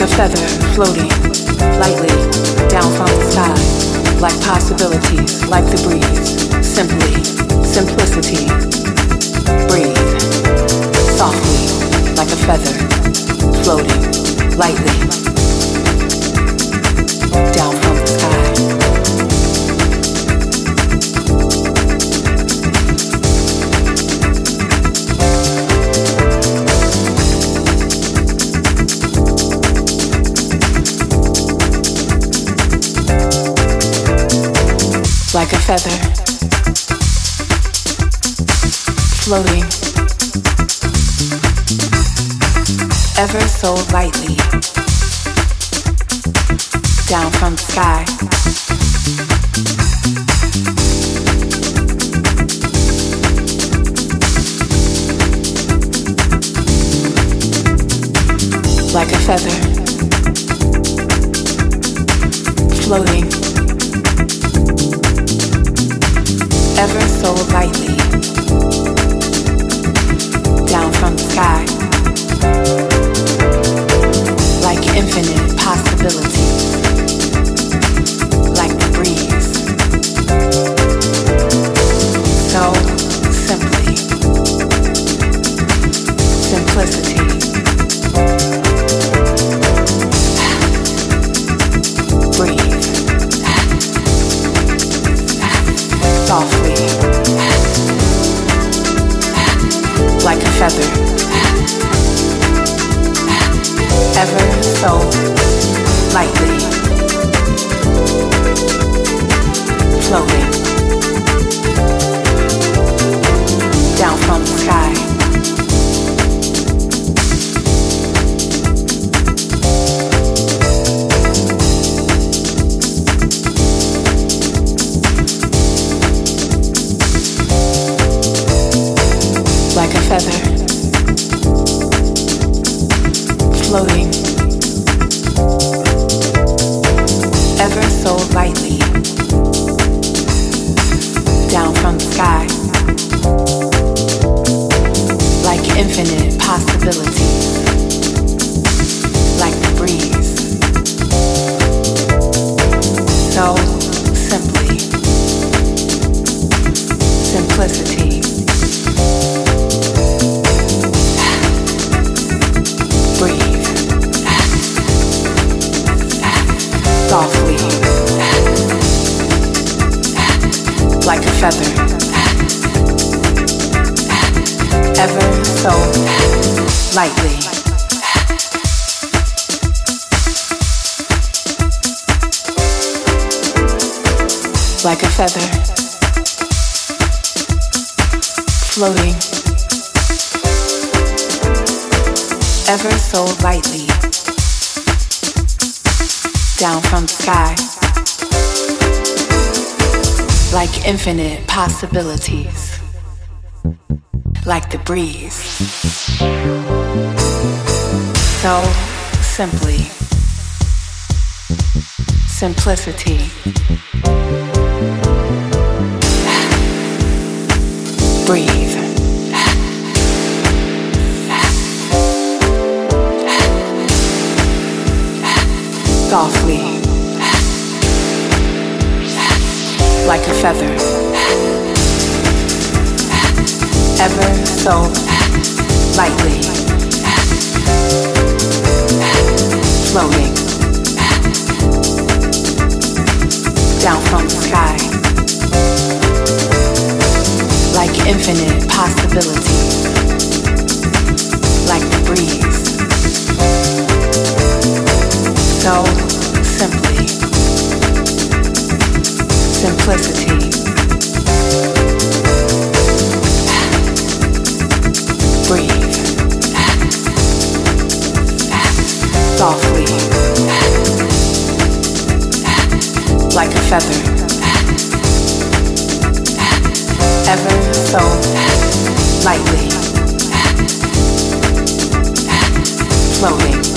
Like a feather floating lightly down from the sky. Like possibilities, like the breeze. Simply, simplicity. Breathe. Softly, like a feather floating lightly feather. Floating. Ever so lightly. Down from the sky. Like a feather. Floating ever so lightly. Down from the sky. Like infinite possibilities so lightly. Down from the sky. Like infinite possibilities like the breeze. So feather. Floating. Ever so lightly. Down from the sky. Like infinite possibilities. Like the breeze. So simply. Simplicity breathe. Softly. Like a feather. Ever so lightly. Floating. Down from the sky like infinite possibility, like the breeze. So simply, simplicity. Breathe softly, like a feather. So lightly. Floating